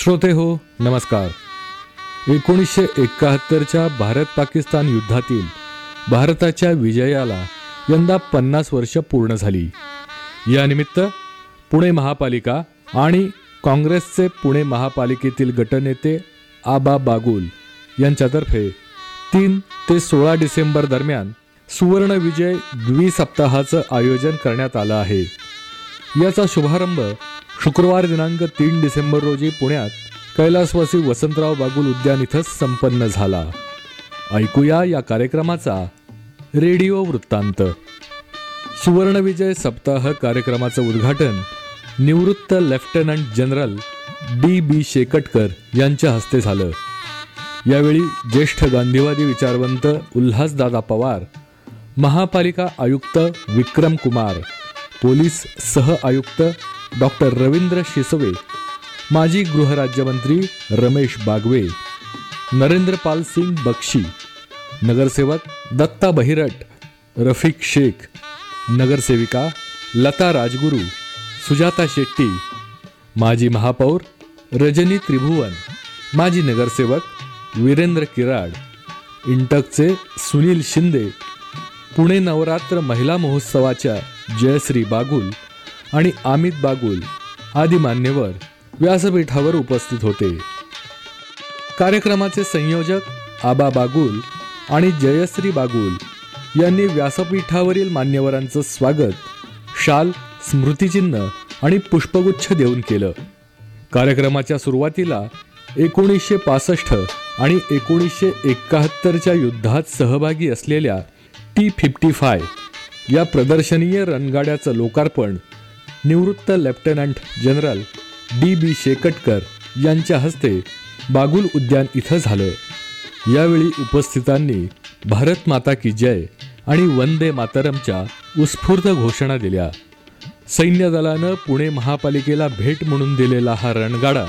श्रोते हो नमस्कार. एकोणीसशे एकाहत्तरच्या भारत पाकिस्तान युद्धातील भारताच्या विजयाला यंदा पन्नास वर्ष पूर्ण झाली. यानिमित्त पुणे महापालिका आणि काँग्रेसचे पुणे महापालिकेतील गटनेते आबा बागुल यांच्यातर्फे तीन ते सोळा डिसेंबर दरम्यान सुवर्ण विजय द्विसप्ताहाचं आयोजन करण्यात आलं आहे. याचा शुभारंभ शुक्रवार दिनांक तीन डिसेंबर रोजी पुण्यात कैलासवासी वसंतराव बागुल उद्यान इथं संपन्न झाला. ऐकूया या कार्यक्रमाचा रेडिओ वृत्तांत. सुवर्णविजय सप्ताह कार्यक्रमाचं उद्घाटन निवृत्त lieutenant general D B Shekatkar यांच्या हस्ते झालं. यावेळी ज्येष्ठ गांधीवादी विचारवंत उल्हासदादा पवार महापालिका आयुक्त विक्रम कुमार पोलीस सह आयुक्त डॉक्टर रवींद्र शिसवे माजी गृहराज्यमंत्री रमेश बागवे नरेंद्रपाल सिंग बक्षी नगरसेवक दत्ता बहिरट रफिक शेख नगरसेविका लता राजगुरू सुजाता शेट्टी माजी महापौर रजनी त्रिभुवन माजी नगरसेवक वीरेंद्र किराड इंटकचे सुनील शिंदे पुणे नवरात्र महिला महोत्सवाच्या जयश्री बागुल आणि अमित बागुल आदी मान्यवर व्यासपीठावर उपस्थित होते. कार्यक्रमाचे संयोजक आबा बागुल आणि जयश्री बागुल यांनी व्यासपीठावरील मान्यवरांचं स्वागत शाल स्मृतिचिन्ह आणि पुष्पगुच्छ देऊन केलं. कार्यक्रमाच्या सुरुवातीला एकोणीसशे पासष्ट आणि एकोणीसशे एकाहत्तरच्या युद्धात सहभागी असलेल्या टी फिफ्टी फाय या प्रदर्शनीय रणगाड्याचं लोकार्पण निवृत्त lieutenant general D B Shekatkar यांच्या हस्ते बागुल उद्यान इथं झालं. यावेळी उपस्थितांनी भारत माता की जय आणि वंदे मातरमच्या उत्स्फूर्त घोषणा दिल्या. सैन्य दलानं पुणे महापालिकेला भेट म्हणून दिलेला हा रणगाडा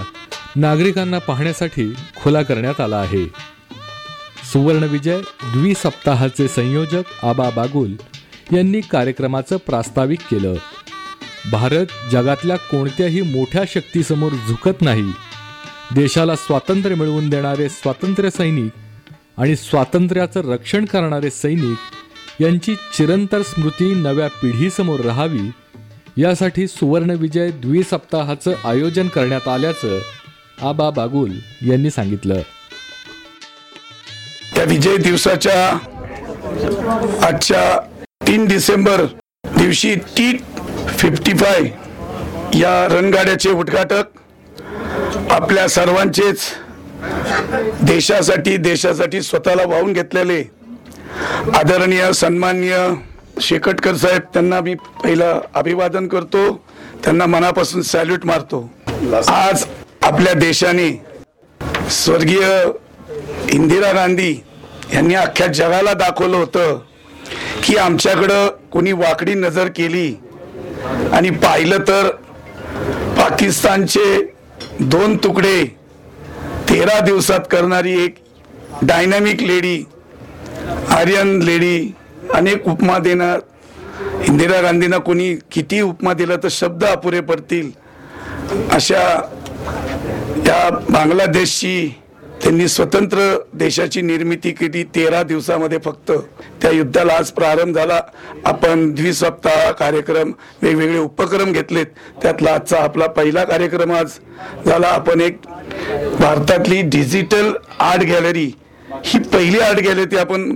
नागरिकांना पाहण्यासाठी खुला करण्यात आला आहे. सुवर्णविजय द्विसप्ताहाचे संयोजक आबा बागुल यांनी कार्यक्रमाचं प्रास्ताविक केलं. भारत जगातल्या कोणत्याही मोठ्या शक्तीसमोर झुकत नाही. देशाला स्वातंत्र्य मिळवून देणारे स्वातंत्र्य सैनिक आणि स्वातंत्र्याचं रक्षण करणारे सैनिक यांची चिरंतर स्मृती नव्या पिढीसमोर राहावी यासाठी सुवर्णविजय द्विसप्ताहाचं आयोजन करण्यात आल्याचं आबा बागुल यांनी सांगितलं. त्या विजय दिवसाच्या आजच्या तीन डिसेंबर दिवशी टी फिफ्टी फाय या रणगाड्याचे उद्घाटक आपल्या सर्वांचेच देशासाठी देशासाठी स्वतःला वाहून घेतलेले आदरणीय सन्माननीय शेकटकर साहेब त्यांना मी पहिलं अभिवादन करतो. त्यांना मनापासून सॅल्यूट मारतो. आज आपल्या देशाने स्वर्गीय इंदिरा गांधी यांनी अख्ख्या जगाला दाखवलं होतं की आमच्याकडं कोणी वाकडी नजर केली आणि पाहिलं तर पाकिस्तानचे दोन तुकडे तेरा दिवसात करणारी एक डायनॅमिक लेडी आर्यन लेडी अनेक उपमा देणार. इंदिरा गांधींना कोणी किती उपमा दिला तर शब्द अपुरे पडतील. अशा या बांगलादेशची त्यांनी स्वतंत्र देशाची निर्मिती केली. तेरा दिवसामध्ये फक्त त्या युद्धाला आज प्रारंभ झाला. आपण द्विसप्ताह कार्यक्रम वेगवेगळे उपक्रम घेतलेत. त्यातला आजचा आपला पहिला कार्यक्रम आज झाला. आपण एक भारतातली डिजिटल आर्ट गॅलरी ही पहिली आर्ट गॅलरी आपण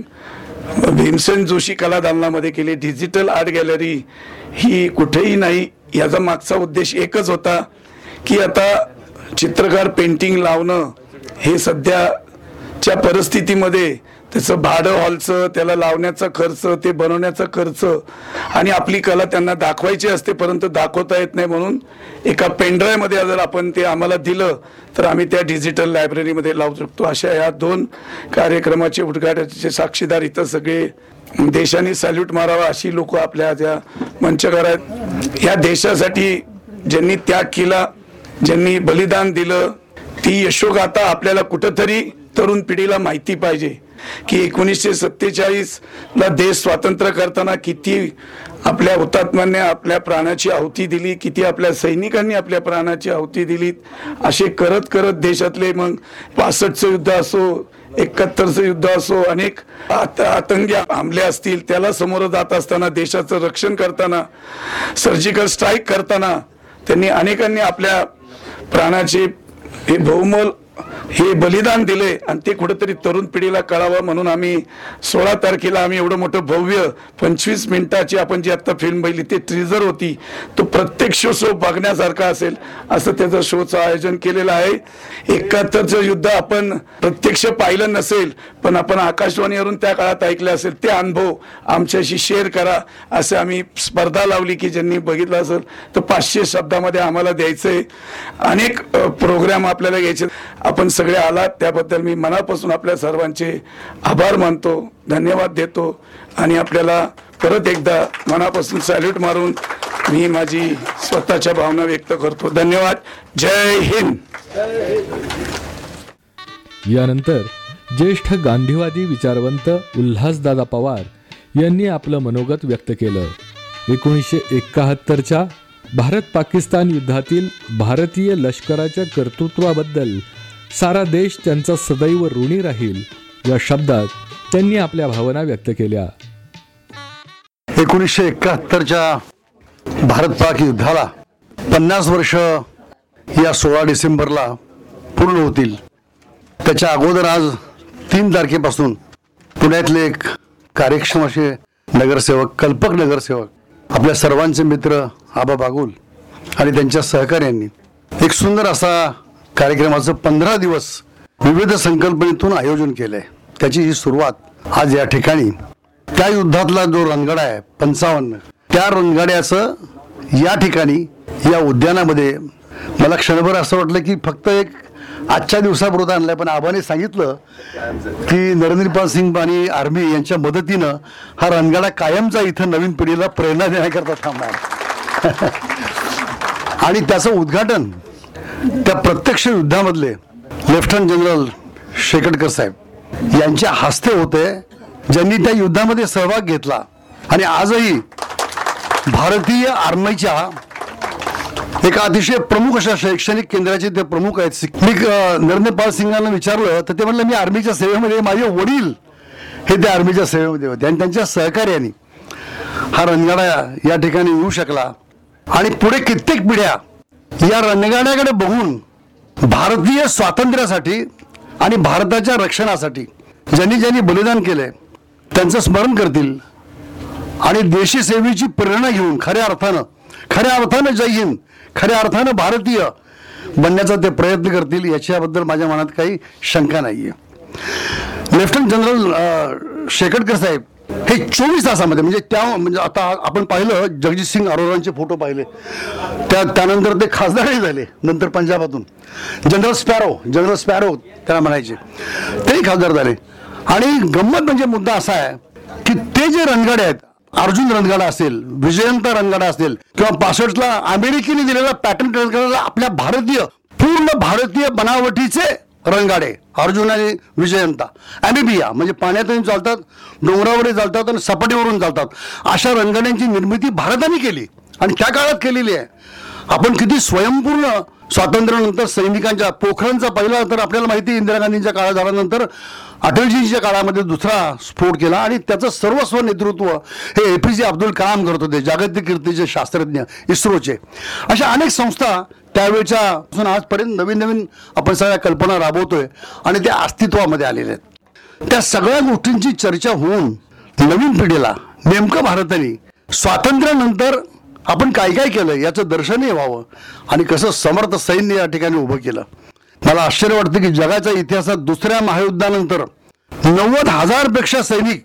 भीमसेन जोशी कला दालनामध्ये केली. डिजिटल आर्ट गॅलरी ही कुठेही नाही याचा मागचा उद्देश एकच होता की आता चित्रकार पेंटिंग लावणं हे सध्याच्या परिस्थितीमध्ये त्याचं भाडं हॉलचं त्याला लावण्याचा खर्च ते बनवण्याचा खर्च आणि आपली कला त्यांना दाखवायची असते परंतु दाखवता येत नाही म्हणून एका पेनड्राईव्हमध्ये जर आपण ते आम्हाला दिलं तर आम्ही त्या डिजिटल लायब्ररीमध्ये लावू शकतो. अशा या दोन कार्यक्रमाचे उद्घाटनाचे साक्षीदार इथं सगळे देशाने सॅल्यूट मारावा अशी लोक आपल्या ज्या मंचकार आहेत. या देशासाठी ज्यांनी त्याग केला ज्यांनी बलिदान दिलं ती यशोगाथा आपल्याला कुठंतरी तरुण पिढीला माहिती पाहिजे की एकोणीसशे सत्तेचाळीसला देश स्वातंत्र्य करताना किती आपल्या हुतात्म्यांनी आपल्या प्राणाची आहुती दिली किती आपल्या सैनिकांनी आपल्या प्राणाची आहुती दिली असे करत करत देशातले मग पासष्टचं युद्ध असो एकाहत्तरचं युद्ध असो अनेक आत- आतंकी हमले असतील त्याला समोर जात असताना देशाचं रक्षण करताना सर्जिकल स्ट्राईक करताना त्यांनी अनेकांनी आपल्या प्राणाचे हे बहुमल हे बलिदान दिले आणि ते कुठेतरी तरुण पिढीला कळावं म्हणून आम्ही सोळा तारखेला आम्ही एवढं मोठं भव्य पंचवीस मिनिटाची आपण जी आता फिल्म बघितली ते ट्रीजर होती. तो प्रत्येक शो शो बघण्यासारखा असेल असं त्याचं शोचं आयोजन केलेलं आहे. एकाहत्तरचं युद्ध आपण प्रत्यक्ष पाहिलं नसेल पण आपण आकाशवाणीवरून त्या काळात ऐकले असेल ते अनुभव आमच्याशी शेअर करा असं आम्ही स्पर्धा लावली की ज्यांनी बघितलं असेल तर पाचशे शब्दामध्ये आम्हाला द्यायचंय. अनेक प्रोग्राम आपल्याला घ्यायचे. आपण सगळे आलात त्याबद्दल मी मनापासून आपल्या सर्वांचे आभार मानतो धन्यवाद देतो आणि आपल्याला परत एकदा मनापासून सॅल्यूट मारून मी माझी स्वतःच्या भावना व्यक्त करतो. धन्यवाद. जय हिंद. यानंतर ज्येष्ठ गांधीवादी विचारवंत उल्हासदादा पवार यांनी आपलं मनोगत व्यक्त केलं. एकोणीसशे एकाहत्तरच्या भारत पाकिस्तान युद्धातील भारतीय लष्कराच्या कर्तृत्वाबद्दल सारा देश त्यांचा सदैव ऋणी राहील या शब्दात त्यांनी आपल्या भावना व्यक्त केल्या. एकोणीसशे एकाहत्तरच्या भारत पाक युद्धाला पन्नास वर्ष या सोळा डिसेंबरला पूर्ण होतील. त्याच्या अगोदर आज तीन तारखेपासून पुण्यातले एक कार्यक्षम असे नगरसेवक कल्पक नगरसेवक आपल्या सर्वांचे मित्र आबा बागुल आणि त्यांच्या सहकार्यांनी एक सुंदर असा कार्यक्रमाचं पंधरा दिवस विविध संकल्पनेतून आयोजन केलंय. त्याची ही सुरुवात आज या ठिकाणी. त्या युद्धातला जो रणगाडा आहे पंचावन्न त्या रणगाड्याचं या ठिकाणी या उद्यानामध्ये मला क्षणभर असं वाटलं की फक्त एक आजच्या दिवसापुरतं आणलंय पण आबाने सांगितलं की नरेंद्रपाल सिंग आणि आर्मी यांच्या मदतीनं हा रणगाडा कायमचा इथं नवीन पिढीला प्रेरणा देण्याकरता थांबणार. आणि त्याचं उद्घाटन त्या प्रत्यक्ष युद्धामधले लेफ्टनंट जनरल शेकटकर साहेब यांच्या हस्ते होते ज्यांनी त्या युद्धामध्ये सहभाग घेतला. आणि आजही भारतीय आर्मीच्या एका अतिशय प्रमुख अशा शैक्षणिक केंद्राचे ते प्रमुख आहेत. मी नरेंद्र पाल सिंगांना विचारलं तर ते म्हणलं मी आर्मीच्या सेवेमध्ये माझे वडील हे त्या आर्मीच्या सेवेमध्ये होते आणि त्यांच्या सहकार्याने हा रणगाडा या ठिकाणी येऊ शकला. आणि पुढे कित्येक पिढ्या या रणगाड्याकडे बघून भारतीय स्वातंत्र्यासाठी आणि भारताच्या रक्षणासाठी ज्यांनी ज्यांनी बलिदान केलंय त्यांचं स्मरण करतील. आणि देशी सेवेची प्रेरणा घेऊन खऱ्या अर्थानं खऱ्या अर्थानं जय हिंद खऱ्या अर्थानं भारतीय बनण्याचा ते प्रयत्न करतील याच्याबद्दल माझ्या मनात काही शंका नाही आहे लेफ्टनंट जनरल शेकटकर साहेब हे चोवीस तासामध्ये म्हणजे त्या म्हणजे आता आपण पाहिलं जगजित सिंग अरोरांचे फोटो पाहिले. त्या त्यानंतर ते खासदारही झाले नंतर पंजाबातून. जनरल स्पॅरो जनरल स्पॅरो त्याला म्हणायचे. तेही खासदार झाले. आणि गंमत म्हणजे मुद्दा असा आहे की ते जे रणगाडे आहेत अर्जुन रणगाडा असेल विजयंत रणगाडा असेल किंवा पासष्टला अमेरिकेने दिलेला पॅटर्न रणगाडा आपल्या भारतीय पूर्ण भारतीय बनावटीचे रणगाडे अर्जुन आणि विजयंता. ॲमेबिया म्हणजे पाण्यातून चालतात डोंगरावरही चालतात आणि सपाटीवरून चालतात. अशा रणगाड्यांची निर्मिती भारताने केली आणि त्या काळात केलेली आहे. आपण किती स्वयंपूर्ण स्वातंत्र्यानंतर सैनिकांच्या पोखरणचा पहिला तर आपल्याला माहिती इंदिरा गांधींच्या काळात झाल्यानंतर अटलजींच्या काळामध्ये दुसरा स्फोट केला आणि त्याचं सर्वस्व नेतृत्व हे ए पी जे अब्दुल कलाम करत होते जागतिक कीर्तीचे शास्त्रज्ञ इस्रोचे. अशा अनेक संस्था त्यावेळच्या पासून आजपर्यंत नवीन नवीन आपण सगळ्या कल्पना राबवतोय आणि त्या अस्तित्वामध्ये आलेल्या आहेत. त्या सगळ्या गोष्टींची चर्चा होऊन नवीन पिढीला नेमकं भारताने स्वातंत्र्यानंतर आपण काय काय केलं याचं दर्शनही व्हावं आणि कसं समर्थ सैन्य या ठिकाणी उभं केलं. मला आश्चर्य वाटतं की जगाच्या इतिहासात दुसऱ्या महायुद्धानंतर नव्वद हजारपेक्षा सैनिक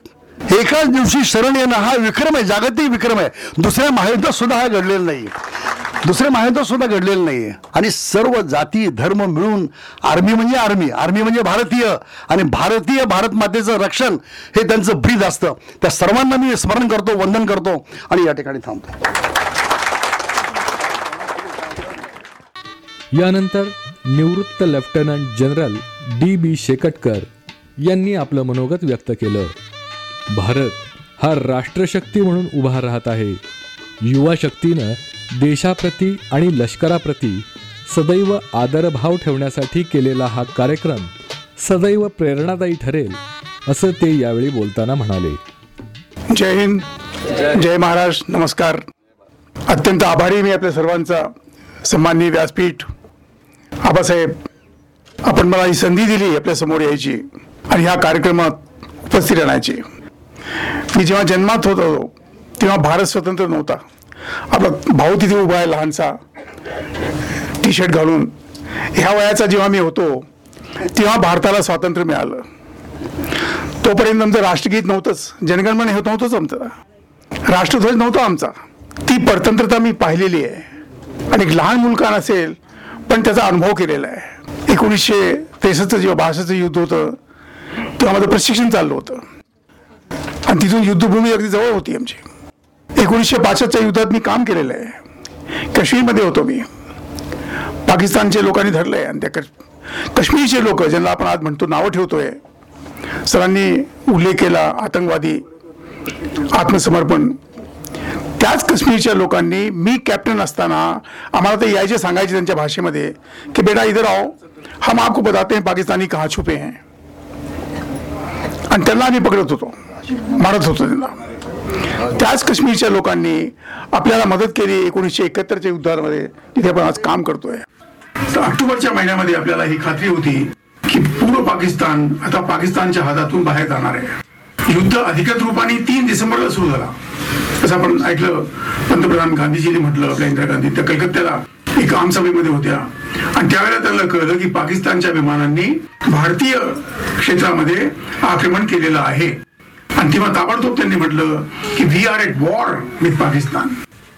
एकाच दिवशी शरण येणं हा विक्रम आहे जागतिक विक्रम आहे. दुसऱ्या महायुद्धात सुद्धा हा घडलेला नाही दुसऱ्या महायुद्ध सुद्धा घडलेलं नाहीये. आणि सर्व जाती धर्म मिळून आर्मी म्हणजे आर्मी आर्मी म्हणजे भारतीय आणि भारतीय भारत मातेचं रक्षण हे त्यांचं ब्रीद असतं. त्या सर्वांना मी स्मरण करतो वंदन करतो आणि या ठिकाणी थांबतो. यानंतर निवृत्त lieutenant general D B Shekatkar यांनी आपलं मनोगत व्यक्त केलं. भारत हा राष्ट्रशक्ती म्हणून उभा राहत आहे. युवा शक्तीनं देशाप्रती आणि लष्कराप्रती सदैव आदरभाव ठेवण्यासाठी केलेला हा कार्यक्रम सदैव प्रेरणादायी ठरेल असं ते यावेळी बोलताना म्हणाले. जय हिंद. जय महाराष्ट्र नमस्कार. अत्यंत आभारी मी आपल्या सर्वांचा. सन्माननीय व्यासपीठ. आबासाहेब आपण मला ही संधी दिली आपल्यासमोर यायची आणि ह्या कार्यक्रमात उपस्थित राहण्याची. मी जेव्हा जन्मात होतो तेव्हा भारत स्वतंत्र नव्हता. आपला भाऊ तिथे उभा आहे लहानसा. टी शर्ट घालून. ह्या वयाचा जेव्हा मी होतो तेव्हा भारताला स्वातंत्र्य मिळालं. तोपर्यंत आमचं राष्ट्रगीत नव्हतंच. जनगणमन हे नव्हतंच आमचं. राष्ट्रध्वज नव्हता आमचा. ती परतंत्रता मी पाहिलेली आहे. आणि एक लहान मुलगा नसेल पण त्याचा अनुभव केलेला आहे. एकोणीसशे त्रेसष्ट जेव्हा भाषेचं युद्ध होतं तेव्हा माझं प्रशिक्षण चाललं होतं. आणि तिथून युद्धभूमी अगदी जवळ होती आमची. एकोणीसशे पासष्टच्या युद्धात मी काम केलेलं आहे. काश्मीरमध्ये होतो मी. पाकिस्तानचे लोकांनी धरलंय आणि त्या कश- काश्मीरचे लोक ज्यांना आपण आज म्हणतो नावं ठेवतोय सरांनी उल्लेख केला आतंकवादी आत्मसमर्पण. त्याच काश्मीरच्या लोकांनी मी कॅप्टन असताना आम्हाला ते यायचे सांगायचे त्यांच्या भाषेमध्ये की बेटा इधर आओ हम आपको बताते हैं पाकिस्तानी कहाँ छुपे हैं. आणि त्यांना आम्ही पकडत होतो मारत होतो त्यांना. त्याच काश्मीरच्या लोकांनी आपल्याला मदत केली एकोणीसशे एकाहत्तरच्या युद्धामध्ये. तिथे आपण आज काम करतोय. तर ऑक्टोबरच्या महिन्यामध्ये आपल्याला ही खात्री होती की पूर्व पाकिस्तान आता पाकिस्तानच्या हातातून बाहेर जाणार आहे. युद्ध अधिकृत रूपाने तीन डिसेंबरला सुरू झाला. असं आपण ऐकलं. पंतप्रधान गांधीजींनी म्हटलं आपल्या इंदिरा गांधी. त्या कलकत्त्याला एक आमसभेमध्ये होत्या. आणि त्यावेळेला त्यांना कळलं की पाकिस्तानच्या विमानांनी भारतीय क्षेत्रामध्ये आक्रमण केलेलं आहे. आणि तेव्हा ताबडतोब त्यांनी म्हटलं की we are at war with Pakistan.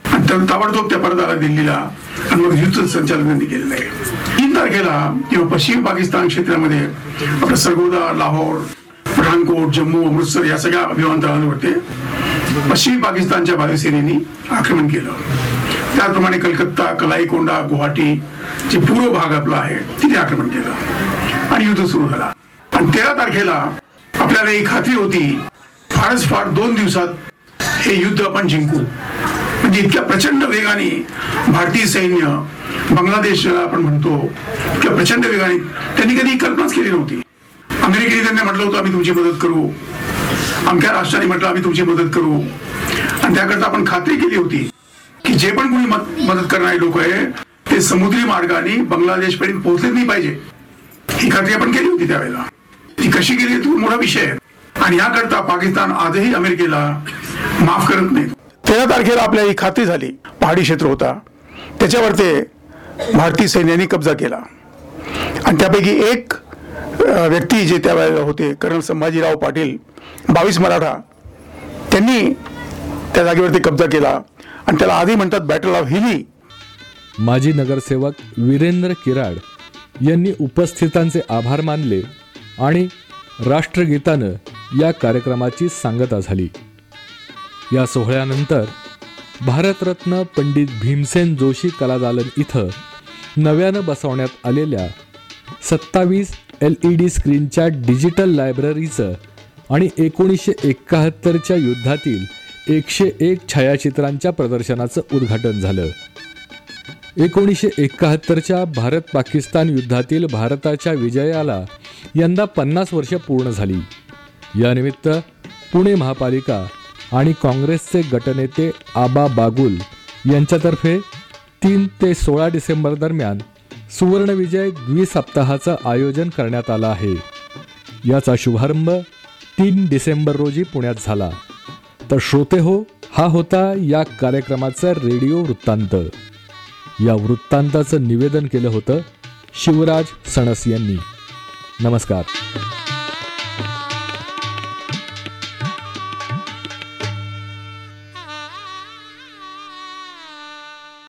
आणि ताबडतोब त्या परत आला दिल्लीला आणि मग युद्ध संचालन त्यांनी केलेलं आहे. तीन तारखेला किंवा पश्चिम पाकिस्तान क्षेत्रामध्ये आपलं सरगोदा लाहोर पठाणकोट जम्मू अमृतसर या सगळ्या विमानतळांवरती पश्चिम पाकिस्तानच्या वायुसेनेनी आक्रमण केलं. त्याचप्रमाणे कलकत्ता कलाईकोंडा गुवाहाटी जे पूर्व भाग आपला आहे तिथे आक्रमण केलं. आणि युद्ध सुरू झाला. आणि तेरा तारखेला आपल्याला एक खात्री होती फारच फार दोन दिवसात हे युद्ध आपण जिंकू. म्हणजे इतक्या प्रचंड वेगाने भारतीय सैन्य बांगलादेश आपण म्हणतो इतक्या प्रचंड वेगाने. त्यांनी कधी कल्पनाच केली नव्हती. अमेरिकेने त्यांना म्हटलं होतं आम्ही तुमची मदत करू. आमच्या राष्ट्राने म्हटलं आम्ही तुमची मदत करू. आणि त्याकरता आपण खात्री केली होती की जे पण कोणी मदत करणारे लोक आहे ते समुद्री मार्गाने बांगलादेशपर्यंत पोहोचलेच नाही पाहिजे. ही खात्री आपण केली होती त्यावेळेला. ती कशी केली तो मोठा विषय आहे. आणि याकरता पाकिस्तान आजही अमेरिकेला माफ करत नाही. तेरा तारखेला आपल्या ही खात्री झाली. पहाडी क्षेत्र होता. त्याच्यावर ते भारतीय सैन्याने कब्जा केला. आणि त्यापैकी एक व्यक्ती जे त्यावेळेला होते कर्नल संभाजीराव पाटील बावीस मराठा त्यांनी त्या जागेवरती कब्जा केला. आणि त्याला आधी म्हणतात बॅटल ऑफ हिली माजी नगरसेवक वीरेंद्र किराड यांनी उपस्थितांचे आभार मानले आणि राष्ट्रगीतानं या कार्यक्रमाची सांगता झाली. या सोहळ्यानंतर भारतरत्न पंडित भीमसेन जोशी कलादालन इथं नव्यानं बसवण्यात आलेल्या सत्तावीस एल ई डी स्क्रीनच्या डिजिटल लायब्ररीचं आणि एकोणीसशे एकाहत्तरच्या युद्धातील एकशे एक छायाचित्रांच्या प्रदर्शनाचं उद्घाटन झालं. एकोणीसशे एकाहत्तरच्या भारत पाकिस्तान युद्धातील भारताच्या विजयाला यंदा पन्नास वर्ष पूर्ण झाली. यानिमित्त पुणे महापालिका आणि काँग्रेसचे गटनेते आबा बागुल यांच्यातर्फे तीन ते सोळा डिसेंबर दरम्यान सुवर्णविजय द्विसप्ताहाचं आयोजन करण्यात आलं आहे. याचा शुभारंभ तीन डिसेंबर रोजी पुण्यात झाला. तर श्रोते हो हा होता या कार्यक्रमाचा रेडिओ वृत्तांत. या वृत्तांताचं निवेदन केलं होतं शिवराज सणस यांनी. नमस्कार.